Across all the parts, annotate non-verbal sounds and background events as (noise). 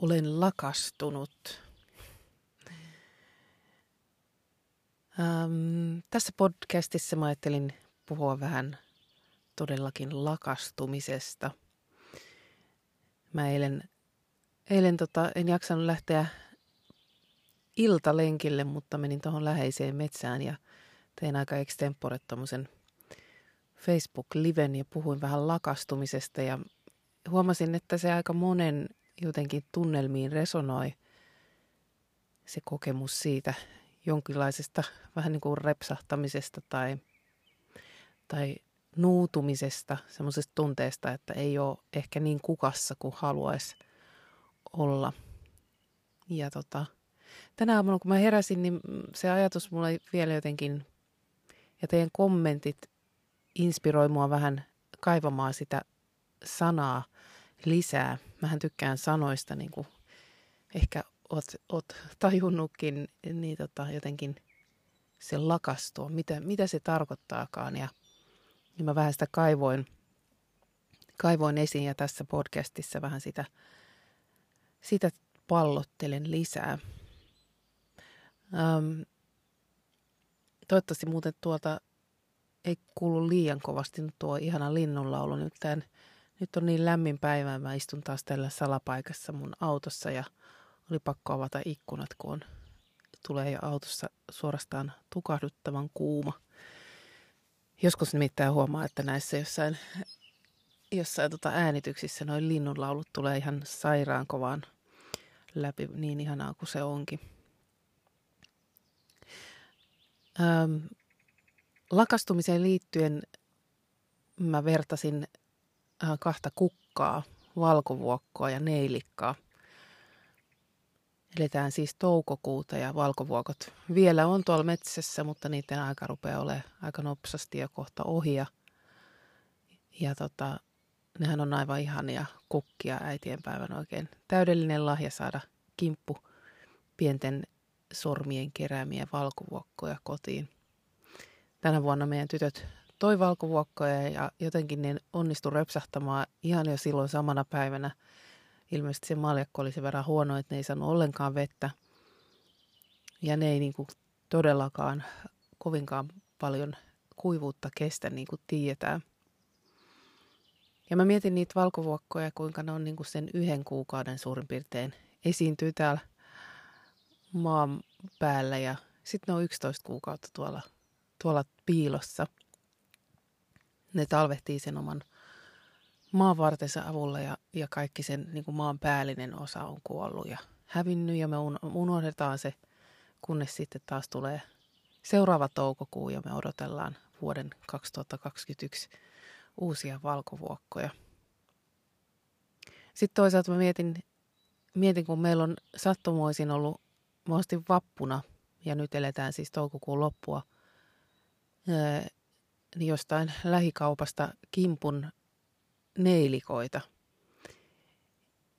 Olen lakastunut. Ähm, tässä podcastissa mä ajattelin puhua vähän todellakin lakastumisesta. Mä eilen, eilen tota, en jaksanut lähteä iltalenkille, mutta menin tuohon läheiseen metsään ja tein aika extempore Facebook-liven ja puhuin vähän lakastumisesta ja huomasin, että se aika monen jotenkin tunnelmiin resonoi se kokemus siitä jonkinlaisesta vähän niin kuin repsahtamisesta tai, tai nuutumisesta, semmoisesta tunteesta, että ei ole ehkä niin kukassa kuin haluaisi olla. Ja tota, tänä aamuna kun mä heräsin, niin se ajatus mulla vielä jotenkin, ja teidän kommentit inspiroi mua vähän kaivamaan sitä sanaa lisää. Mähän tykkään sanoista, niin kuin ehkä oot, oot tajunnutkin, niin tota, jotenkin se lakastua, mitä, mitä se tarkoittaakaan. Ja, niin mä vähän sitä kaivoin, kaivoin esiin ja tässä podcastissa vähän sitä, sitä pallottelen lisää. Ähm, toivottavasti muuten tuota ei kuulu liian kovasti tuo ihana linnunlaulu. Nyt, tämän, nyt on niin lämmin päivä, mä istun taas tällä salapaikassa mun autossa ja oli pakko avata ikkunat, kun on, tulee jo autossa suorastaan tukahduttavan kuuma. Joskus nimittäin huomaa, että näissä jossain, jossain tota äänityksissä noin linnunlaulut tulee ihan sairaan kovaan läpi, niin ihanaa kuin se onkin. Ähm, lakastumiseen liittyen mä vertasin kahta kukkaa, valkovuokkoa ja neilikkaa. Eletään siis toukokuuta ja valkovuokot vielä on tuolla metsässä, mutta niiden aika rupeaa olemaan aika nopsasti ja kohta ohi. Ja, ja tota, nehän on aivan ihania kukkia äitienpäivän oikein. Täydellinen lahja saada kimppu pienten sormien keräämiä valkovuokkoja kotiin. Tänä vuonna meidän tytöt toi valkovuokkoja ja jotenkin ne onnistui repsahtamaan ihan jo silloin samana päivänä. Ilmeisesti se maljakko oli sen verran huono, että ne ei saanut ollenkaan vettä. Ja ne ei niin kuin todellakaan kovinkaan paljon kuivuutta kestä, niin kuin tiedetään. Ja mä mietin niitä valkovuokkoja, kuinka ne on niin kuin sen yhden kuukauden suurin piirtein esiintyy täällä maan päällä ja sitten ne on 11 kuukautta tuolla, tuolla piilossa. Ne talvehtii sen oman maanvartensa avulla ja, ja kaikki sen niin kuin maan päällinen osa on kuollut ja hävinnyt ja me unohdetaan se, kunnes sitten taas tulee seuraava toukokuu ja me odotellaan vuoden 2021 uusia valkovuokkoja. Sitten toisaalta mä mietin, mietin kun meillä on sattumoisin ollut ostin vappuna, ja nyt eletään siis toukokuun loppua, niin jostain lähikaupasta kimpun neilikoita.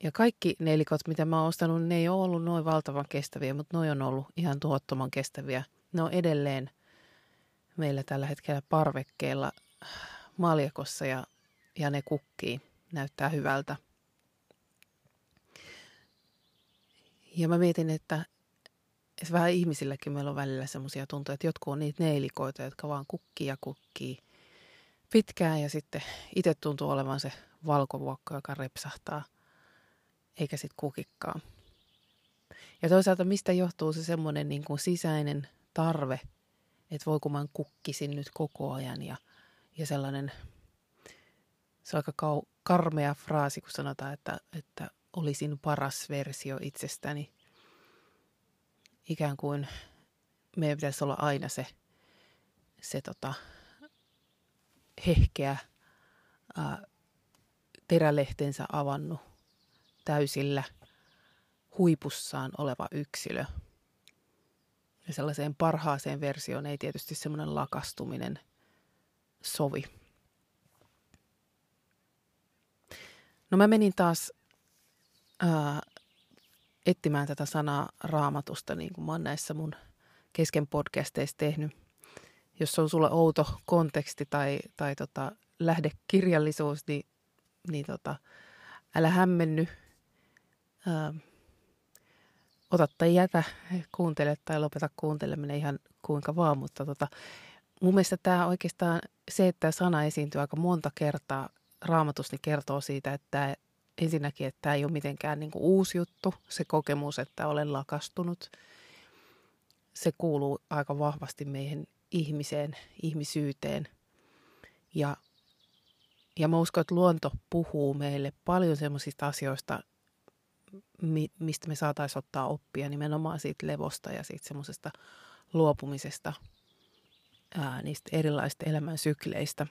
Ja kaikki neilikot, mitä mä oon ostanut, ne ei ole ollut noin valtavan kestäviä, mutta ne on ollut ihan tuhottoman kestäviä. Ne on edelleen meillä tällä hetkellä parvekkeella maljakossa ja, ja ne kukkii. Näyttää hyvältä. Ja mä mietin, että se vähän ihmisilläkin meillä on välillä semmoisia tuntoja, että jotkut on niitä neilikoita, jotka vaan kukkii ja kukkii pitkään ja sitten itse tuntuu olevan se valkovuokko, joka repsahtaa, eikä sitten kukikkaa. Ja toisaalta mistä johtuu se semmoinen niin kuin sisäinen tarve, että voi kun mä kukkisin nyt koko ajan ja, ja sellainen, se on aika kau, karmea fraasi, kun sanotaan, että, että olisin paras versio itsestäni – ikään kuin meidän pitäisi olla aina se, se tota, hehkeä ää, terälehtensä avannut täysillä huipussaan oleva yksilö. Ja sellaiseen parhaaseen versioon ei tietysti semmoinen lakastuminen sovi. No mä menin taas ää, etsimään tätä sanaa raamatusta, niin kuin mä oon näissä mun kesken podcasteissa tehnyt. Jos on sulle outo konteksti tai, tai tota, lähdekirjallisuus, niin, niin tota, älä hämmenny. Ää, ota tai jätä, kuuntele tai lopeta kuunteleminen ihan kuinka vaan, mutta tota, mun mielestä tämä oikeastaan, se, että sana esiintyy aika monta kertaa raamatussa, niin kertoo siitä, että ensinnäkin, että tämä ei ole mitenkään niin kuin uusi juttu, se kokemus, että olen lakastunut. Se kuuluu aika vahvasti meihin ihmiseen, ihmisyyteen. Ja, ja mä uskon, että luonto puhuu meille paljon semmoisista asioista, mi, mistä me saataisiin ottaa oppia nimenomaan siitä levosta ja siitä semmoisesta luopumisesta, ää, niistä erilaisista elämän sykleistä.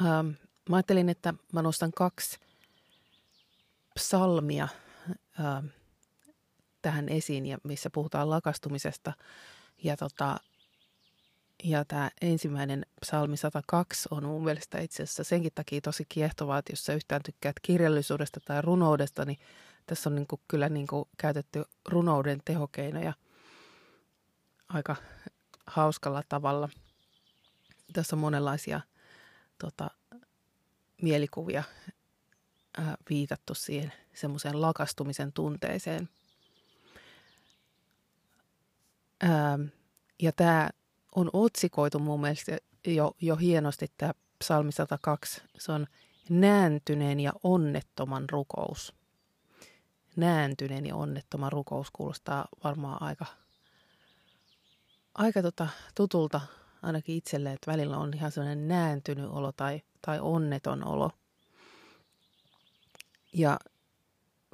Ähm, Mä ajattelin, että mä nostan kaksi psalmia ää, tähän esiin, ja missä puhutaan lakastumisesta. Ja, tota, ja tämä ensimmäinen psalmi 102 on mun mielestä itse asiassa senkin takia tosi kiehtovaa, että jos sä yhtään tykkäät kirjallisuudesta tai runoudesta, niin tässä on niinku kyllä niinku käytetty runouden tehokeinoja aika hauskalla tavalla. Tässä on monenlaisia tota, mielikuvia ää, viitattu siihen semmoiseen lakastumisen tunteeseen. Ää, ja tämä on otsikoitu mun mielestä jo, jo hienosti tämä psalmi 102. Se on nääntyneen ja onnettoman rukous. Nääntyneen ja onnettoman rukous kuulostaa varmaan aika, aika tota, tutulta ainakin itselle, että välillä on ihan sellainen nääntynyt olo tai, tai onneton olo. Ja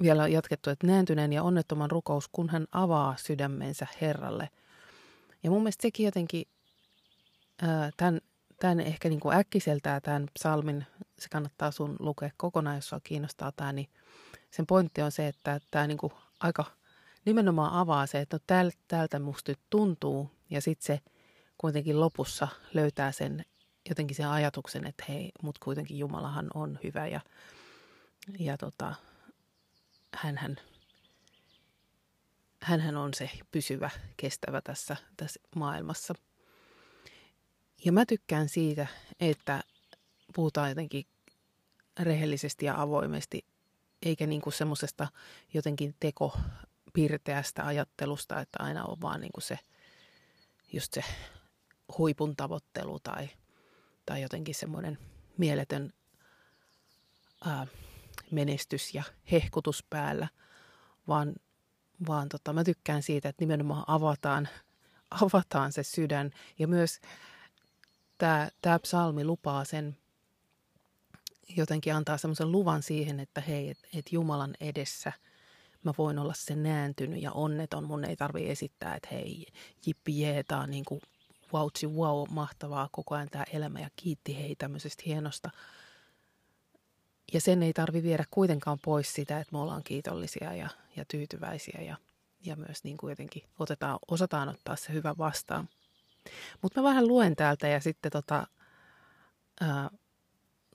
vielä jatkettu, että nääntyneen ja onnettoman rukous, kun hän avaa sydämensä Herralle. Ja mun mielestä sekin jotenkin, ää, tämän, tämän ehkä niin kuin äkkiseltään tämän psalmin, se kannattaa sun lukea kokonaan, jos sua kiinnostaa tämä, niin sen pointti on se, että tämä niin kuin aika nimenomaan avaa se, että no täl, tältä musta tuntuu, ja sitten se – kuitenkin lopussa löytää sen jotenkin sen ajatuksen, että hei, mutta kuitenkin Jumalahan on hyvä ja, ja tota, hänhän, hänhän on se pysyvä, kestävä tässä, tässä maailmassa. Ja mä tykkään siitä, että puhutaan jotenkin rehellisesti ja avoimesti, eikä niin kuin semmoisesta jotenkin tekopirteästä ajattelusta, että aina on vaan niin kuin se, just se huipun tavoittelu tai, tai jotenkin semmoinen mieletön ää, menestys ja hehkutus päällä, vaan, vaan tota, mä tykkään siitä, että nimenomaan avataan, (laughs) avataan se sydän ja myös tämä, psalmi lupaa sen, jotenkin antaa semmoisen luvan siihen, että hei, että et Jumalan edessä mä voin olla se nääntynyt ja onneton. Mun ei tarvi esittää, että hei, jippi jeetaa, niin kuin vautsi wow, mahtavaa koko ajan tämä elämä ja kiitti hei tämmöisestä hienosta. Ja sen ei tarvi viedä kuitenkaan pois sitä, että me ollaan kiitollisia ja, ja tyytyväisiä ja, ja myös niin kuin jotenkin otetaan, osataan ottaa se hyvä vastaan. Mutta mä vähän luen täältä ja sitten tota, ää,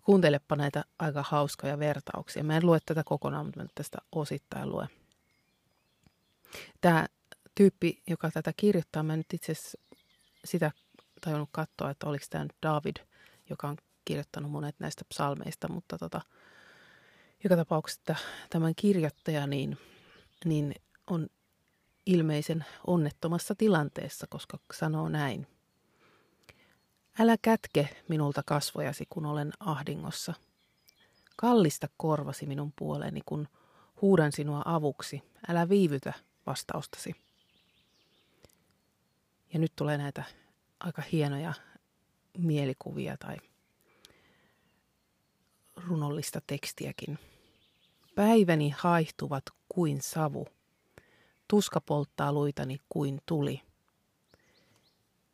kuuntelepa näitä aika hauskoja vertauksia. Mä en lue tätä kokonaan, mutta mä nyt tästä osittain luen. Tämä tyyppi, joka tätä kirjoittaa, mä nyt itse asiassa sitä tajunnut katsoa, että oliko tämä nyt David, joka on kirjoittanut monet näistä psalmeista, mutta tota, joka tapauksessa tämän kirjoittaja niin, niin on ilmeisen onnettomassa tilanteessa, koska sanoo näin. Älä kätke minulta kasvojasi, kun olen ahdingossa. Kallista korvasi minun puoleeni, kun huudan sinua avuksi. Älä viivytä vastaustasi. Ja nyt tulee näitä aika hienoja mielikuvia tai runollista tekstiäkin. Päiväni haihtuvat kuin savu. Tuska polttaa luitani kuin tuli.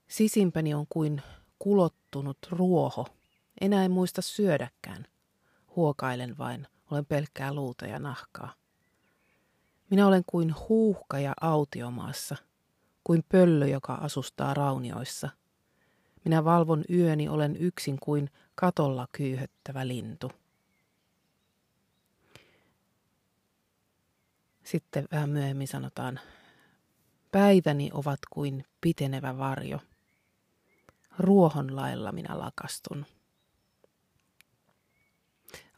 Sisimpäni on kuin kulottunut ruoho. Enää en muista syödäkään. Huokailen vain, olen pelkkää luuta ja nahkaa. Minä olen kuin huuhka ja autiomaassa, kuin pöllö, joka asustaa raunioissa. Minä valvon yöni, olen yksin kuin katolla kyyhöttävä lintu. Sitten vähän myöhemmin sanotaan, päiväni ovat kuin pitenevä varjo. Ruohon lailla minä lakastun.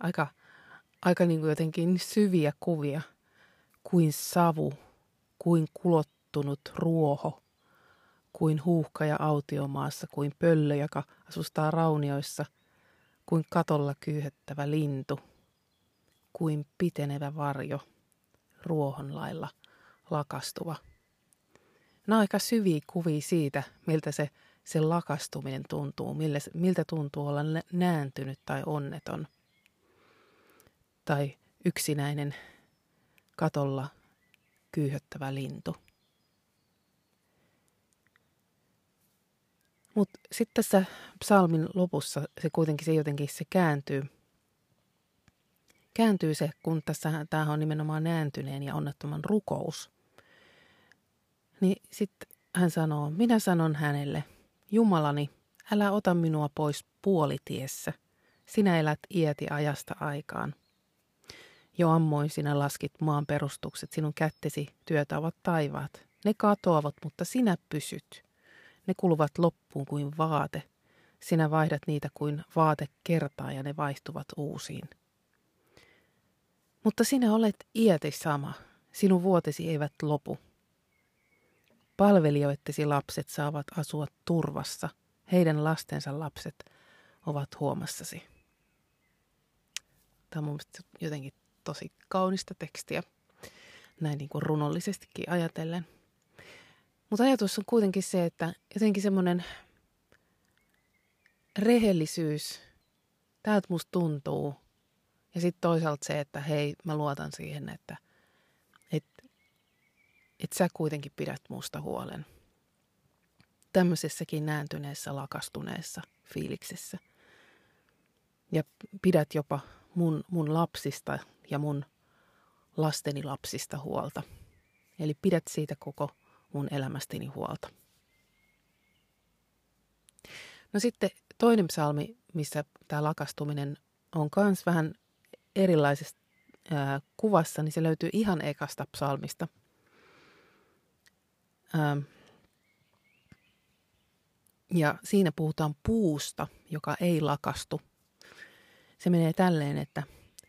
Aika, aika niin kuin jotenkin syviä kuvia, kuin savu, kuin kulottunut ruoho, kuin huuhka ja autiomaassa, kuin pöllö, joka asustaa raunioissa, kuin katolla kyyhettävä lintu, kuin pitenevä varjo ruohon lailla lakastuva. Nämä on aika syviä kuvia siitä, miltä se, se lakastuminen tuntuu, millä, miltä tuntuu olla nääntynyt tai onneton. Tai yksinäinen katolla kyyhöttävä lintu. Mutta sitten tässä psalmin lopussa se kuitenkin se jotenkin se kääntyy – kääntyy se, kun tässä tämä on nimenomaan nääntyneen ja onnettoman rukous. Niin sitten hän sanoo, minä sanon hänelle, Jumalani, älä ota minua pois puolitiessä. Sinä elät iäti ajasta aikaan. Jo ammoin sinä laskit maan perustukset, sinun kättesi työtä ovat taivaat. Ne katoavat, mutta sinä pysyt. Ne kuluvat loppuun kuin vaate. Sinä vaihdat niitä kuin vaate kertaa ja ne vaihtuvat uusiin. Mutta sinä olet iäti sama. Sinun vuotesi eivät lopu. Palvelijoittesi lapset saavat asua turvassa. Heidän lastensa lapset ovat huomassasi. Tämä on mun jotenkin tosi kaunista tekstiä, näin niin kuin runollisestikin ajatellen. Mutta ajatus on kuitenkin se, että jotenkin semmoinen rehellisyys, täältä musta tuntuu, ja sitten toisaalta se, että hei, mä luotan siihen, että et, et sä kuitenkin pidät musta huolen. Tämmöisessäkin nääntyneessä, lakastuneessa fiiliksessä. Ja pidät jopa mun, mun lapsista ja mun lasteni lapsista huolta. Eli pidät siitä koko mun elämästäni huolta. No sitten toinen psalmi, missä tämä lakastuminen on myös vähän erilaisesta ää, kuvassa, niin se löytyy ihan ekasta psalmista. Ää, ja siinä puhutaan puusta, joka ei lakastu. Se menee tälleen, että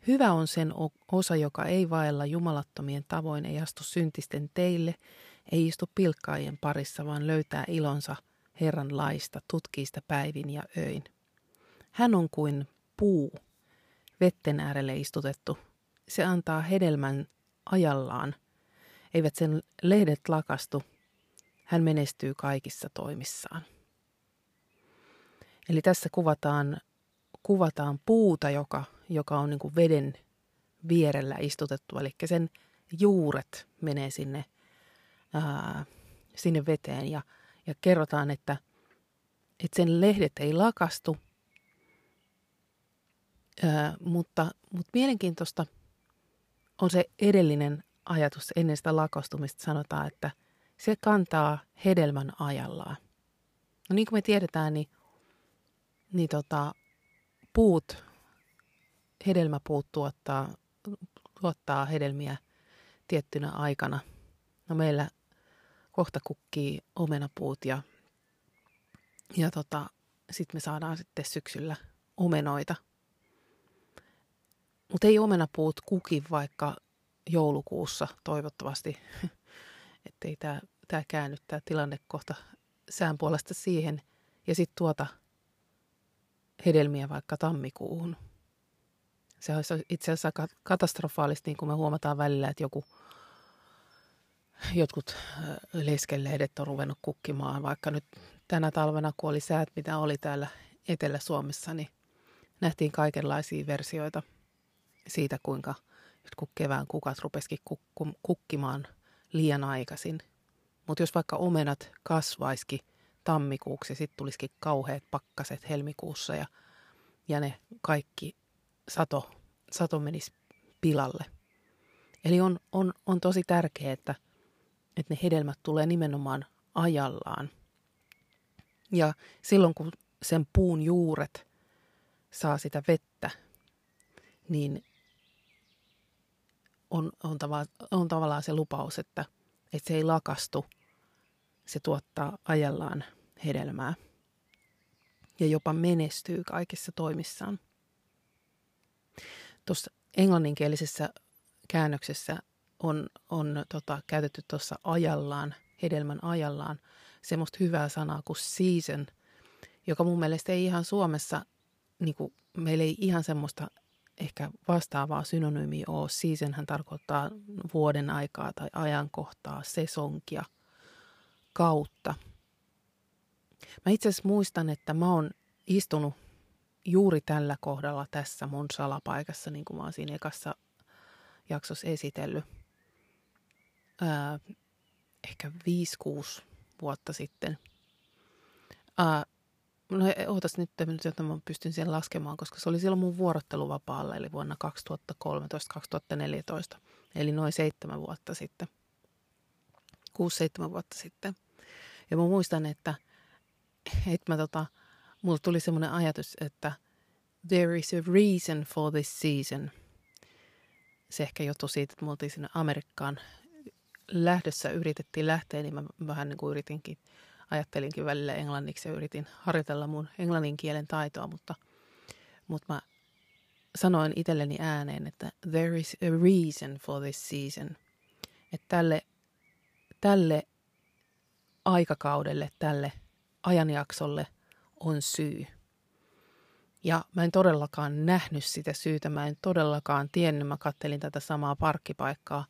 hyvä on sen osa, joka ei vaella jumalattomien tavoin, ei astu syntisten teille, ei istu pilkkaajien parissa, vaan löytää ilonsa Herran laista, tutkii sitä päivin ja öin. Hän on kuin puu, vetten äärelle istutettu. Se antaa hedelmän ajallaan. Eivät sen lehdet lakastu. Hän menestyy kaikissa toimissaan. Eli tässä kuvataan, kuvataan puuta, joka, joka on niin kuin veden vierellä istutettu. Eli sen juuret menee sinne, ää, sinne veteen ja, ja kerrotaan, että, että sen lehdet ei lakastu – mutta, mutta mielenkiintoista on se edellinen ajatus ennen sitä lakostumista. Sanotaan, että se kantaa hedelmän ajallaan. No niin kuin me tiedetään, niin, niin tota, puut, hedelmäpuut tuottaa, tuottaa hedelmiä tiettynä aikana. No meillä kohta kukkii omenapuut ja, ja tota, sitten me saadaan sitten syksyllä omenoita – mutta ei omenapuut kuki vaikka joulukuussa toivottavasti, (laughs) ettei tämä tää käänny tämä tilanne kohta sään puolesta siihen. Ja sitten tuota hedelmiä vaikka tammikuuhun. Se olisi itse asiassa katastrofaalista, niin kuin me huomataan välillä, että joku, jotkut leskelehdet on ruvennut kukkimaan. Vaikka nyt tänä talvena, kun oli säät, mitä oli täällä Etelä-Suomessa, niin nähtiin kaikenlaisia versioita – siitä, kuinka kun kevään kukat rupesikin kukku, kukkimaan liian aikaisin. Mutta jos vaikka omenat kasvaiskin tammikuuksi ja sitten tulisikin kauheat pakkaset helmikuussa ja, ja ne kaikki sato, sato menisi pilalle. Eli on, on, on tosi tärkeää, että, että ne hedelmät tulee nimenomaan ajallaan. Ja silloin kun sen puun juuret saa sitä vettä, niin on, on, tava- on tavallaan se lupaus, että, että se ei lakastu, se tuottaa ajallaan hedelmää ja jopa menestyy kaikissa toimissaan. Tuossa englanninkielisessä käännöksessä on, on tota, käytetty tuossa ajallaan, hedelmän ajallaan, semmoista hyvää sanaa kuin season, joka mun mielestä ei ihan Suomessa, niin kuin, meillä ei ihan semmoista ehkä vastaavaa synonyymiä ole. Seasonhän tarkoittaa vuoden aikaa tai ajankohtaa, sesonkia, kautta. Mä itse asiassa muistan, että mä oon istunut juuri tällä kohdalla tässä mun salapaikassa, niin kuin mä oon siinä ekassa jaksossa esitellyt. Ää, ehkä 5-6 vuotta sitten. Ää, no ootas nyt, jotta mä pystyn sen laskemaan, koska se oli silloin mun vuorotteluvapaalla, eli vuonna 2013-2014, eli noin seitsemän vuotta sitten. 6-7 vuotta sitten. Ja mä muistan, että, että mä tota, mulla tuli semmoinen ajatus, että there is a reason for this season. Se ehkä johtui siitä, että me oltiin sinne Amerikkaan lähdössä, yritettiin lähteä, niin mä vähän niin kuin yritinkin – ajattelinkin välillä englanniksi ja yritin harjoitella mun englannin kielen taitoa, mutta, mutta mä sanoin itselleni ääneen, että there is a reason for this season. Että tälle, tälle aikakaudelle, tälle ajanjaksolle on syy. Ja mä en todellakaan nähnyt sitä syytä, mä en todellakaan tiennyt, mä kattelin tätä samaa parkkipaikkaa.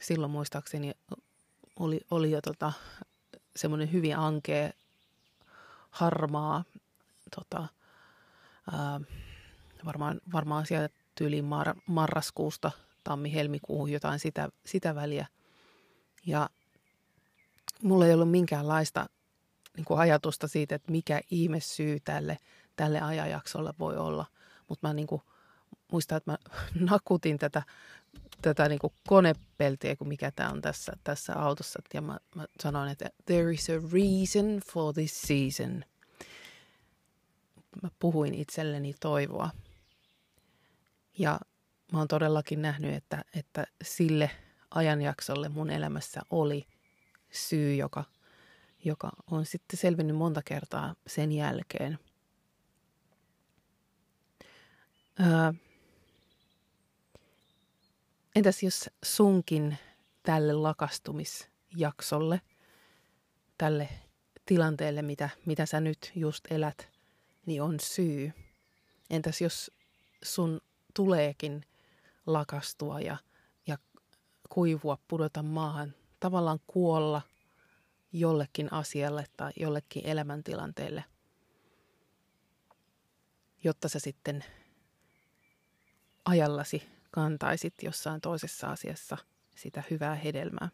Silloin muistaakseni oli, oli jo tota, semmoinen hyvin ankea, harmaa, tota, ää, varmaan, varmaan sieltä tyyliin mar- marraskuusta tammi-helmikuuhun jotain sitä, sitä väliä. Ja mulla ei ollut minkäänlaista niin kuin ajatusta siitä, että mikä ihme syy tälle, tälle ajanjaksolle voi olla. Mutta mä niin kuin, muistan, että mä (laughs) nakutin tätä tätä niin kuin konepeltiä, kuin mikä tämä on tässä, tässä autossa. Ja mä, mä sanoin, että there is a reason for this season. Mä puhuin itselleni toivoa. Ja mä oon todellakin nähnyt, että, että sille ajanjaksolle mun elämässä oli syy, joka, joka on sitten selvinnyt monta kertaa sen jälkeen. Öö, Entäs jos sunkin tälle lakastumisjaksolle, tälle tilanteelle, mitä, mitä sä nyt just elät, niin on syy? Entäs jos sun tuleekin lakastua ja, ja kuivua, pudota maahan, tavallaan kuolla jollekin asialle tai jollekin elämäntilanteelle, jotta sä sitten ajallasi kantaisit jossain toisessa asiassa sitä hyvää hedelmää.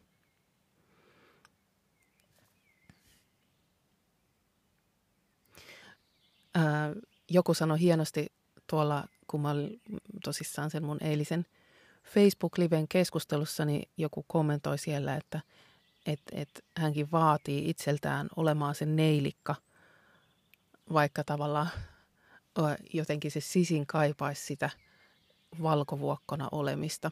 Ää, joku sanoi hienosti tuolla, kun mä olin tosissaan sen mun eilisen Facebook-liven keskustelussa, niin joku kommentoi siellä, että et, et hänkin vaatii itseltään olemaan sen neilikka, vaikka tavallaan jotenkin se sisin kaipaisi sitä – valkovuokkona olemista.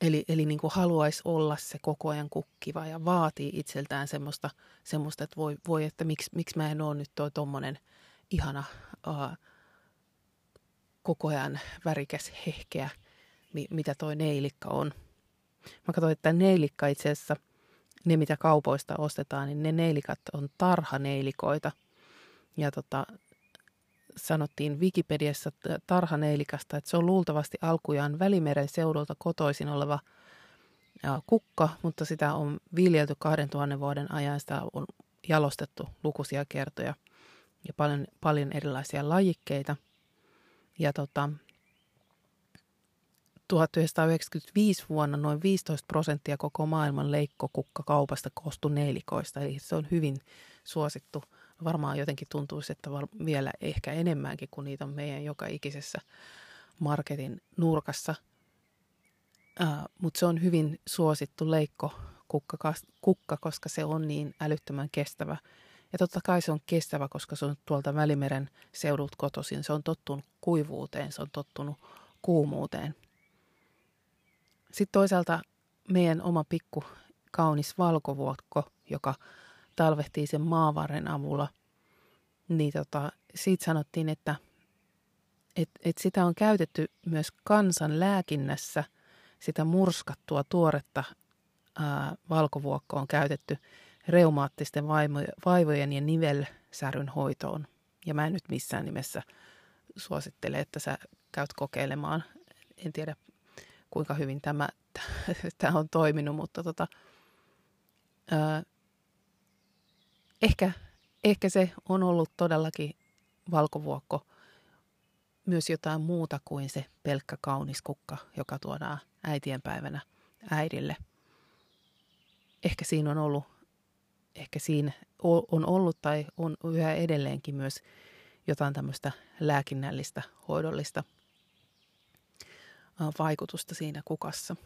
Eli, eli niin kuin haluaisi olla se koko ajan kukkiva ja vaatii itseltään semmoista, semmoista että voi, voi että miksi, miksi mä en ole nyt toi tommonen ihana uh, koko ajan värikäs hehkeä, mi, mitä toi neilikka on. Mä katsoin, että neilikka itse asiassa, ne mitä kaupoista ostetaan, niin ne neilikat on tarhaneilikoita. Ja tota, sanottiin Wikipediassa tarhaneilikasta, että se on luultavasti alkujaan Välimeren seudulta kotoisin oleva kukka, mutta sitä on viljelty 2000 vuoden ajan, sitä on jalostettu lukuisia kertoja ja paljon, paljon erilaisia lajikkeita. Ja tota, 1995 vuonna noin 15 prosenttia koko maailman leikkokukka-kaupasta koostui neilikoista, eli se on hyvin suosittu. Varmaan jotenkin tuntuisi, että vielä ehkä enemmänkin, kun niitä on meidän joka ikisessä marketin nurkassa. Uh, Mutta se on hyvin suosittu leikko kukka, kukka, koska se on niin älyttömän kestävä. Ja totta kai se on kestävä, koska se on tuolta Välimeren seudut kotoisin. Se on tottunut kuivuuteen, se on tottunut kuumuuteen. Sitten toisaalta meidän oma pikku kaunis valkovuokko, joka talvehtii sen maavarren avulla, niin tota, siitä sanottiin, että et, et sitä on käytetty myös kansan lääkinnässä, sitä murskattua tuoretta ää, on käytetty reumaattisten vaivojen ja nivelsäryn hoitoon. Ja mä en nyt missään nimessä suosittele, että sä käyt kokeilemaan. En tiedä kuinka hyvin tämä, (laughs) tämä on toiminut, mutta tota, ää, ehkä, ehkä se on ollut todellakin valkovuokko myös jotain muuta kuin se pelkkä kaunis kukka, joka tuodaan äitienpäivänä äidille. Ehkä siinä on ollut, ehkä siinä on ollut tai on yhä edelleenkin myös jotain tämmöistä lääkinnällistä, hoidollista vaikutusta siinä kukassa.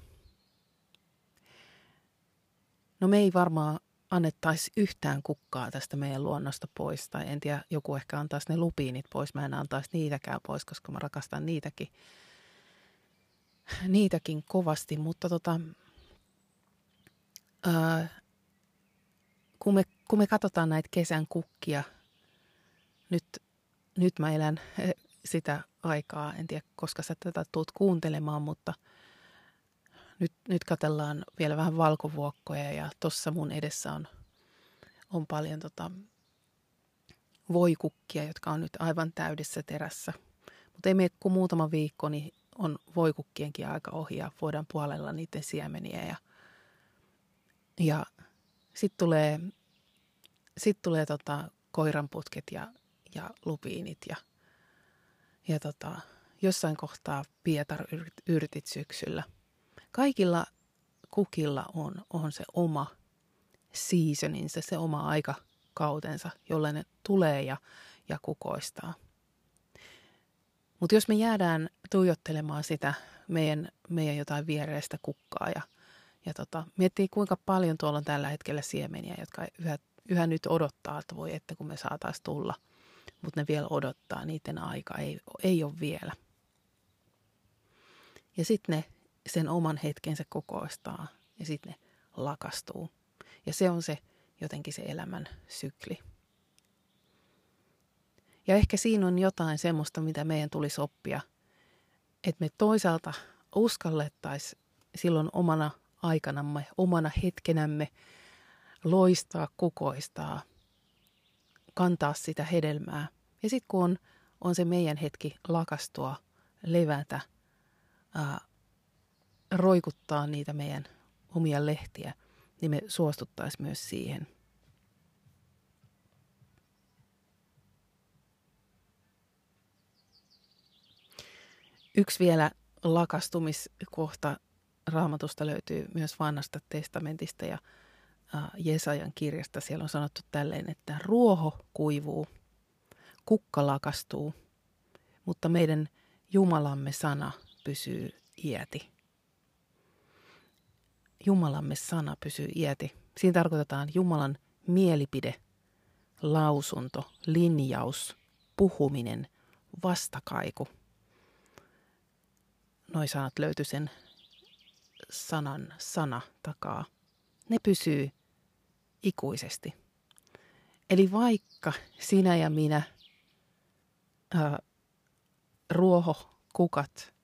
No me ei varmaan annettaisi yhtään kukkaa tästä meidän luonnosta pois. Tai en tiedä, joku ehkä antaisi ne lupiinit pois. Mä en antaisi niitäkään pois, koska mä rakastan niitäkin, niitäkin kovasti. Mutta tota, ää, kun, me, kun me katsotaan näitä kesän kukkia, nyt, nyt mä elän sitä aikaa. En tiedä, koska sä tätä tuut kuuntelemaan, mutta nyt, nyt katellaan vielä vähän valkovuokkoja ja tuossa mun edessä on, on paljon tota voikukkia, jotka on nyt aivan täydessä terässä. Mutta ei mene kuin muutama viikko, niin on voikukkienkin aika ohi ja voidaan puolella niiden siemeniä. Ja, ja sitten tulee, sit tulee tota koiranputket ja, ja lupiinit ja – ja tota, jossain kohtaa Pietar-yrtit syksyllä. Kaikilla kukilla on, on se oma seasoninsa, se oma aikakautensa, jolle ne tulee ja, ja kukoistaa. Mutta jos me jäädään tuijottelemaan sitä meidän, meidän jotain viereistä kukkaa ja, ja tota, miettii kuinka paljon tuolla on tällä hetkellä siemeniä, jotka yhä, yhä nyt odottaa, että voi että kun me saataisiin tulla – mutta ne vielä odottaa, niiden aika ei, ei ole vielä. Ja sitten ne sen oman hetkensä kokoistaa ja sitten ne lakastuu. Ja se on se jotenkin se elämän sykli. Ja ehkä siinä on jotain semmoista, mitä meidän tulisi oppia, että me toisaalta uskallettaisiin silloin omana aikanamme, omana hetkenämme loistaa, kukoistaa, kantaa sitä hedelmää ja sitten kun on, on se meidän hetki lakastua, levätä, ää, roikuttaa niitä meidän omia lehtiä, niin me suostuttaisiin myös siihen. Yksi vielä lakastumiskohta raamatusta löytyy myös vanhasta testamentista ja Jesajan kirjasta. Siellä on sanottu tälleen, että ruoho kuivuu – kukka lakastuu, mutta meidän Jumalamme sana pysyy iäti. Jumalamme sana pysyy iäti. Siinä tarkoitetaan Jumalan mielipide, lausunto, linjaus, puhuminen, vastakaiku. Noi sanat löytyy sen sanan sana takaa. Ne pysyy ikuisesti. Eli vaikka sinä ja minä ää, ruoho, kukat,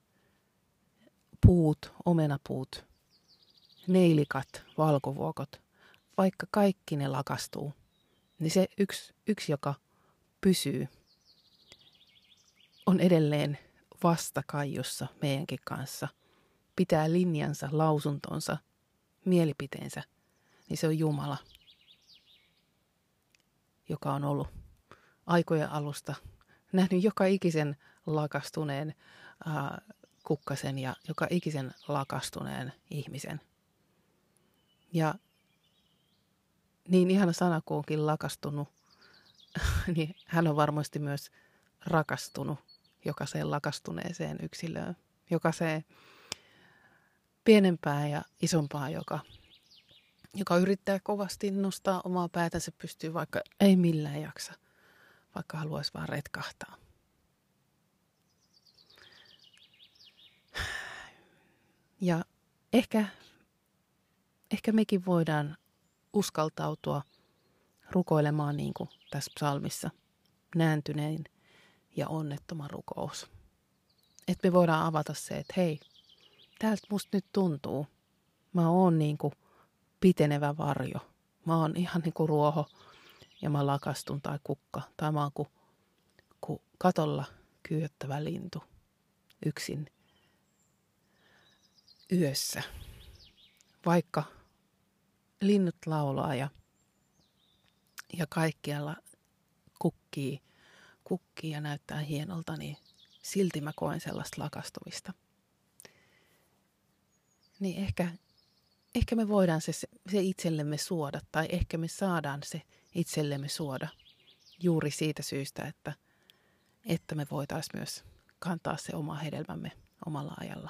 puut, omenapuut, neilikat, valkovuokot, vaikka kaikki ne lakastuu, niin se yksi, yksi joka pysyy, on edelleen vastakaijussa meidänkin kanssa, pitää linjansa, lausuntonsa, mielipiteensä, niin se on Jumala, joka on ollut aikojen alusta nähnyt joka ikisen lakastuneen ää, kukkasen ja joka ikisen lakastuneen ihmisen. Ja niin ihana sana kuin onkin lakastunut, (laughs) niin hän on varmasti myös rakastunut jokaiseen lakastuneeseen yksilöön, jokaiseen pienempää ja isompaa, joka, joka yrittää kovasti nostaa omaa päätänsä pystyy, vaikka ei millään jaksa, vaikka haluaisi vaan retkahtaa. Ja ehkä, ehkä mekin voidaan uskaltautua rukoilemaan niin kuin tässä psalmissa, nääntynein ja onnettoman rukous. Että me voidaan avata se, että hei, täältä musta nyt tuntuu. Mä oon niin kuin pitenevä varjo. Mä oon ihan niin kuin ruoho ja mä lakastun tai kukka. Tai mä oon kuin, kuin katolla kyyöttävä lintu yksin yössä. Vaikka linnut laulaa ja, ja kaikkialla kukkii, kukkii ja näyttää hienolta, niin silti mä koen sellaista lakastumista. Niin ehkä, ehkä me voidaan se, se itsellemme suoda tai ehkä me saadaan se itsellemme suoda juuri siitä syystä, että, että me voitaisiin myös kantaa se oma hedelmämme omalla ajalla.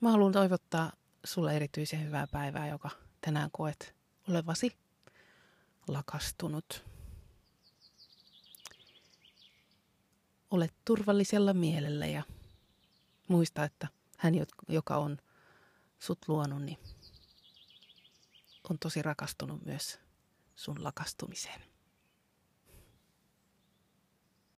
Mä haluan toivottaa sulle erityisen hyvää päivää, joka tänään koet olevasi lakastunut. Olet turvallisella mielellä ja muista, että hän, joka on sut luonut, niin on tosi rakastunut myös sun lakastumiseen.